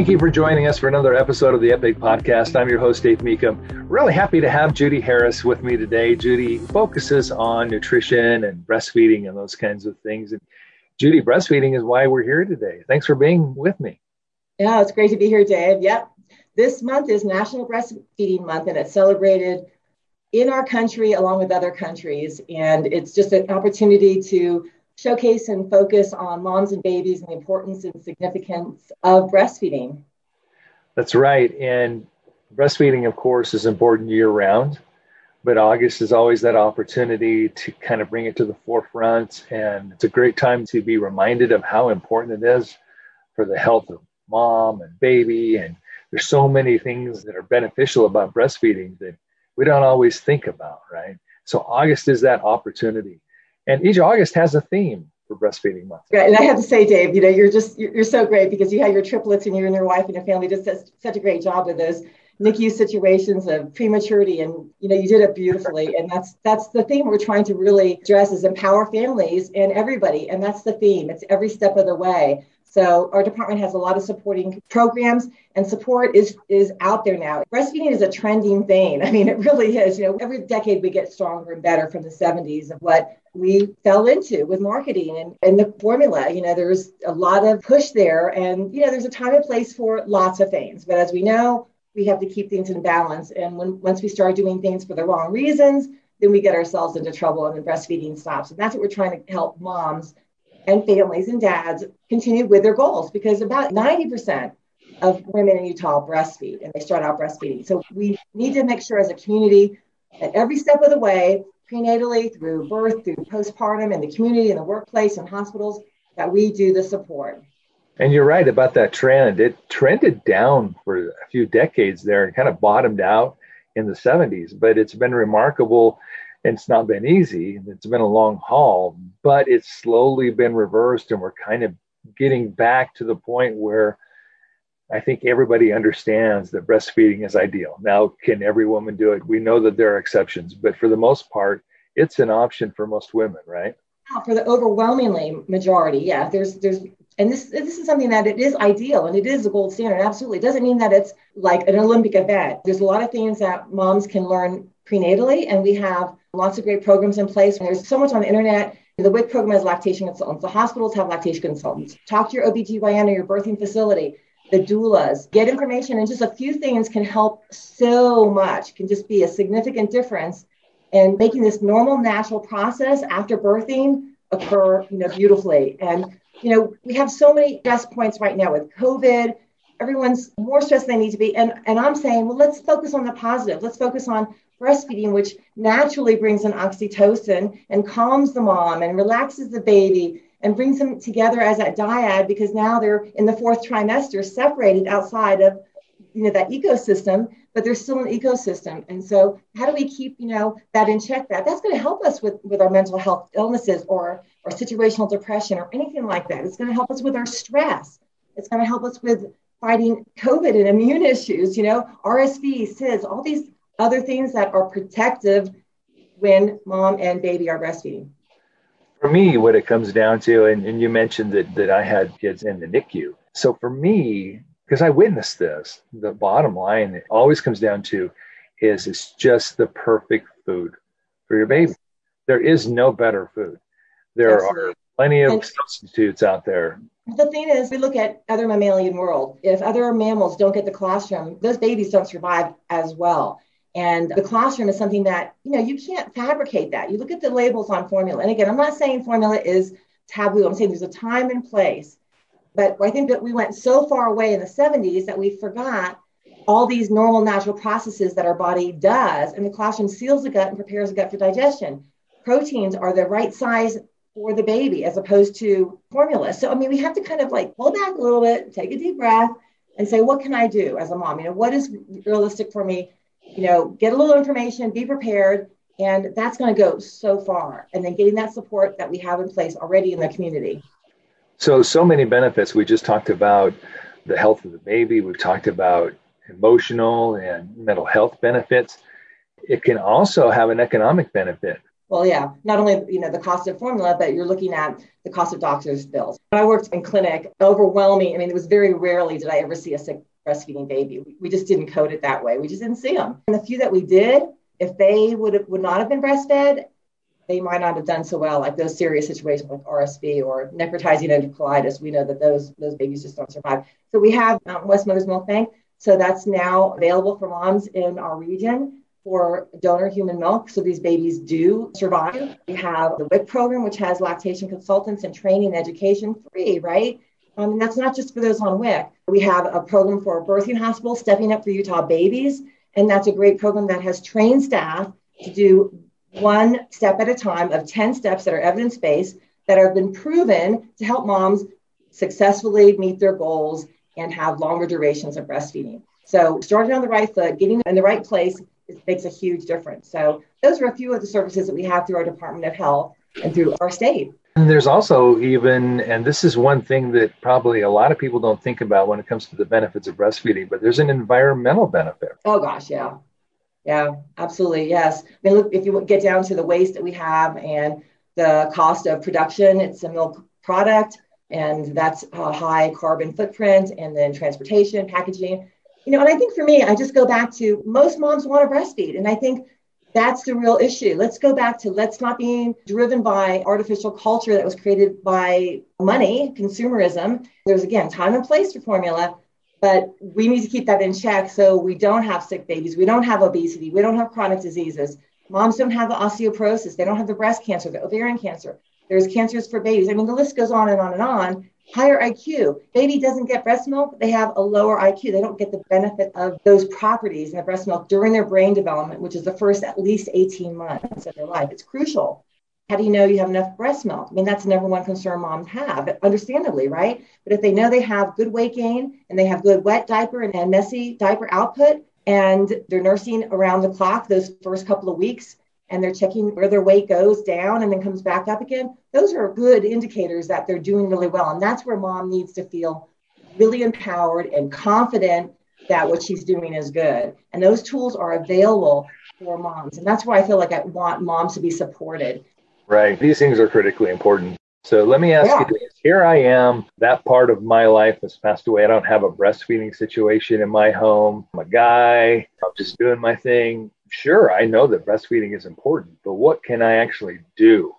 Thank you for joining us for another episode of the Epic Podcast. I'm your host, Dave Meekum. Really happy to have Judy Harris with me today. Judy focuses on nutrition and breastfeeding and those kinds of things. And Judy, breastfeeding is why we're here today. Thanks for being with me. Yeah, it's great to be here, Dave. Yep. This month is National Breastfeeding Month, and it's celebrated in our country along with other countries. And it's just an opportunity to showcase and focus on moms and babies and the importance and significance of breastfeeding. That's right. And breastfeeding, of course, is important year round, but August is always that opportunity to kind of bring it to the forefront. And it's a great time to be reminded of how important it is for the health of mom and baby. And there's so many things that are beneficial about breastfeeding that we don't always think about, right? So August is that opportunity and each August has a theme for breastfeeding month. Right. And I have to say, Dave, you know, you're just, you're, you're so great because you have your triplets and you and your wife and your family just does such a great job with those NICU situations of prematurity. And, you know, you did it beautifully. And that's, that's the theme we're trying to really address is empower families and everybody. And that's the theme. It's every step of the way. So our department has a lot of supporting programs and support is is out there now. Breastfeeding is a trending thing. I mean, it really is. You know, every decade we get stronger and better from the 70s of what we fell into with marketing and, and the formula. You know, there's a lot of push there and you know, there's a time and place for lots of things. But as we know, we have to keep things in balance. And when once we start doing things for the wrong reasons, then we get ourselves into trouble and the breastfeeding stops. And that's what we're trying to help moms and families and dads continue with their goals because about 90% of women in Utah breastfeed and they start out breastfeeding. So we need to make sure as a community that every step of the way, prenatally, through birth, through postpartum, in the community, in the workplace, and hospitals, that we do the support. And you're right about that trend. It trended down for a few decades there and kind of bottomed out in the 70s, but it's been remarkable and it's not been easy. It's been a long haul, but it's slowly been reversed, and we're kind of getting back to the point where I think everybody understands that breastfeeding is ideal. Now, can every woman do it? We know that there are exceptions, but for the most part, it's an option for most women, right? Oh, for the overwhelmingly majority, yeah. There's there's and this this is something that it is ideal and it is a gold standard. Absolutely, it doesn't mean that it's like an Olympic event. There's a lot of things that moms can learn prenatally, and we have lots of great programs in place. There's so much on the internet. The WIC program has lactation consultants. The hospitals have lactation consultants. Talk to your OBGYN or your birthing facility, the doulas. Get information, and just a few things can help so much, can just be a significant difference in making this normal, natural process after birthing occur, you know, beautifully. And, you know, we have so many stress points right now with COVID. Everyone's more stressed than they need to be. And, and I'm saying, well, let's focus on the positive. Let's focus on breastfeeding, which naturally brings in oxytocin and calms the mom and relaxes the baby and brings them together as that dyad because now they're in the fourth trimester separated outside of you know that ecosystem but there's still an ecosystem and so how do we keep you know that in check that that's going to help us with with our mental health illnesses or or situational depression or anything like that it's going to help us with our stress it's going to help us with fighting covid and immune issues you know rsv sids all these other things that are protective when mom and baby are breastfeeding? For me, what it comes down to, and, and you mentioned that, that I had kids in the NICU. So for me, because I witnessed this, the bottom line it always comes down to is it's just the perfect food for your baby. There is no better food. There Absolutely. are plenty of and substitutes out there. The thing is, we look at other mammalian world. If other mammals don't get the colostrum, those babies don't survive as well. And the colostrum is something that, you know, you can't fabricate that. You look at the labels on formula. And again, I'm not saying formula is taboo. I'm saying there's a time and place. But I think that we went so far away in the 70s that we forgot all these normal natural processes that our body does. And the colostrum seals the gut and prepares the gut for digestion. Proteins are the right size for the baby as opposed to formula. So, I mean, we have to kind of like pull back a little bit, take a deep breath, and say, what can I do as a mom? You know, what is realistic for me you know, get a little information, be prepared, and that's going to go so far. And then getting that support that we have in place already in the community. So, so many benefits. We just talked about the health of the baby. We've talked about emotional and mental health benefits. It can also have an economic benefit Well, yeah, not only you know the cost of formula, but you're looking at the cost of doctors' bills. When I worked in clinic, overwhelming. I mean, it was very rarely did I ever see a sick breastfeeding baby. We just didn't code it that way. We just didn't see them. And the few that we did, if they would have, would not have been breastfed, they might not have done so well. Like those serious situations like RSV or necrotizing enterocolitis, we know that those those babies just don't survive. So we have Mountain West Mother's Milk Bank. So that's now available for moms in our region for donor human milk. So these babies do survive. We have the WIC program, which has lactation consultants and training and education free, right? Um, and that's not just for those on WIC. We have a program for birthing hospitals, Stepping Up for Utah Babies. And that's a great program that has trained staff to do one step at a time of 10 steps that are evidence based that have been proven to help moms successfully meet their goals and have longer durations of breastfeeding. So, starting on the right foot, getting in the right place, it makes a huge difference. So those are a few of the services that we have through our Department of Health and through our state. And there's also even, and this is one thing that probably a lot of people don't think about when it comes to the benefits of breastfeeding, but there's an environmental benefit. Oh gosh, yeah. Yeah, absolutely. Yes. I mean, look, if you get down to the waste that we have and the cost of production, it's a milk product and that's a high carbon footprint and then transportation, packaging you know, and I think for me, I just go back to most moms want to breastfeed. And I think that's the real issue. Let's go back to let's not be driven by artificial culture that was created by money, consumerism. There's again time and place for formula, but we need to keep that in check so we don't have sick babies, we don't have obesity, we don't have chronic diseases. Moms don't have the osteoporosis, they don't have the breast cancer, the ovarian cancer. There's cancers for babies. I mean, the list goes on and on and on higher IQ. Baby doesn't get breast milk, they have a lower IQ. They don't get the benefit of those properties in the breast milk during their brain development, which is the first at least 18 months of their life. It's crucial. How do you know you have enough breast milk? I mean, that's the number one concern moms have, understandably, right? But if they know they have good weight gain and they have good wet diaper and, messy diaper output, and they're nursing around the clock those first couple of weeks, and they're checking where their weight goes down and then comes back up again, those are good indicators that they're doing really well. And that's where mom needs to feel really empowered and confident that what she's doing is good. And those tools are available for moms. And that's why I feel like I want moms to be supported. Right. These things are critically important. So let me ask yeah. you this. Here I am, that part of my life has passed away. I don't have a breastfeeding situation in my home. I'm a guy. I'm just doing my thing sure, I know that breastfeeding is important, but what can I actually do?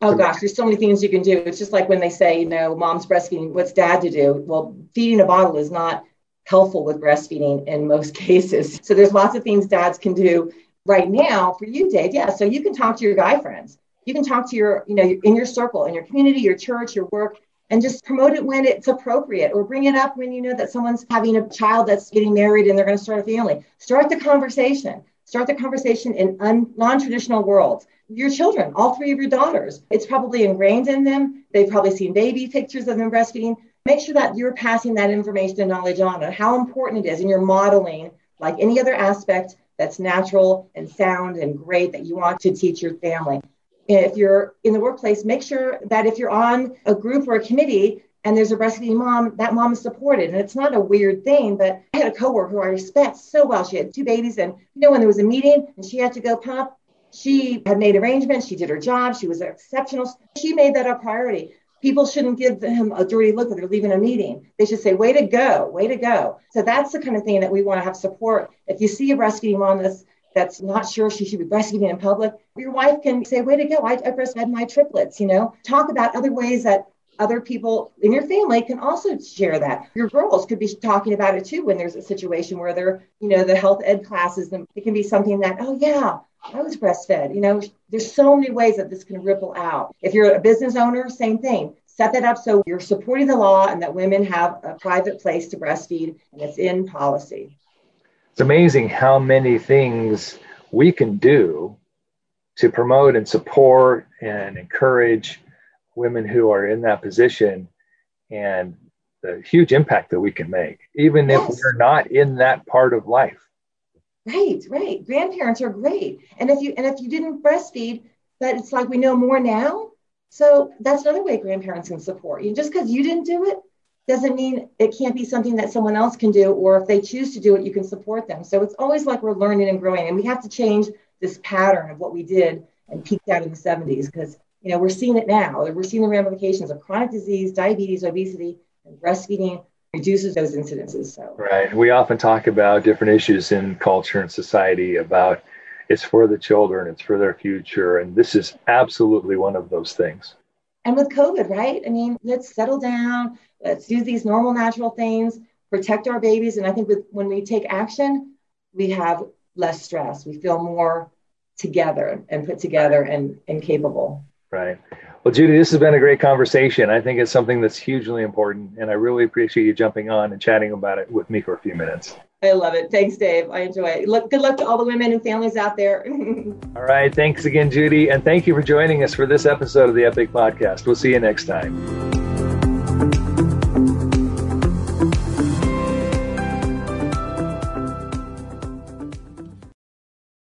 Oh gosh, there's so many things you can do. It's just like when they say, you know, mom's breastfeeding, what's dad to do? Well, feeding a bottle is not helpful with breastfeeding in most cases. So there's lots of things dads can do right now for you, Dave. Yeah, so you can talk to your guy friends. You can talk to your, you know, in your circle, in your community, your church, your work, and just promote it when it's appropriate or bring it up when you know that someone's having a child that's getting married and they're going to start a family. Start the conversation. Start the conversation in un- non-traditional worlds. Your children, all three of your daughters, it's probably ingrained in them. They've probably seen baby pictures of them breastfeeding. Make sure that you're passing that information and knowledge on and how important it is, and you're modeling like any other aspect that's natural and sound and great that you want to teach your family. If you're in the workplace, make sure that if you're on a group or a committee and there's a breastfeeding mom, that mom is supported. And it's not a weird thing, but I had a coworker who I respect so well. She had two babies, and you know, when there was a meeting and she had to go pump, she had made arrangements, she did her job, she was exceptional. She made that a priority. People shouldn't give him a dirty look when they're leaving a meeting. They should say, way to go, way to go. So that's the kind of thing that we want to have support. If you see a breastfeeding mom that's that's not sure she should be breastfeeding in public, your wife can say, way to go, I, I breastfed my triplets, you know, talk about other ways that other people in your family can also share that. Your girls could be talking about it too when there's a situation where they're, you know, the health ed classes, and it can be something that, oh, yeah, I was breastfed. You know, there's so many ways that this can ripple out. If you're a business owner, same thing. Set that up so you're supporting the law and that women have a private place to breastfeed and it's in policy. It's amazing how many things we can do to promote and support and encourage women who are in that position and the huge impact that we can make, even yes. if we're not in that part of life. Right, right. Grandparents are great. And if you and if you didn't breastfeed, that it's like we know more now. So that's another way grandparents can support you. Just because you didn't do it doesn't mean it can't be something that someone else can do, or if they choose to do it, you can support them. So it's always like we're learning and growing, and we have to change this pattern of what we did and peaked out in the 70s because you know we're seeing it now. We're seeing the ramifications of chronic disease, diabetes, obesity, and breastfeeding reduces those incidences. So right, we often talk about different issues in culture and society about it's for the children, it's for their future, and this is absolutely one of those things. And with COVID, right? I mean, let's settle down. Let's do these normal, natural things. Protect our babies, and I think with when we take action, we have less stress. We feel more together and put together and, and capable. Right. Well, Judy, this has been a great conversation. I think it's something that's hugely important, and I really appreciate you jumping on and chatting about it with me for a few minutes. I love it. Thanks, Dave. I enjoy it. Look, good luck to all the women and families out there. all right. Thanks again, Judy. And thank you for joining us for this episode of the Epic Podcast. We'll see you next time.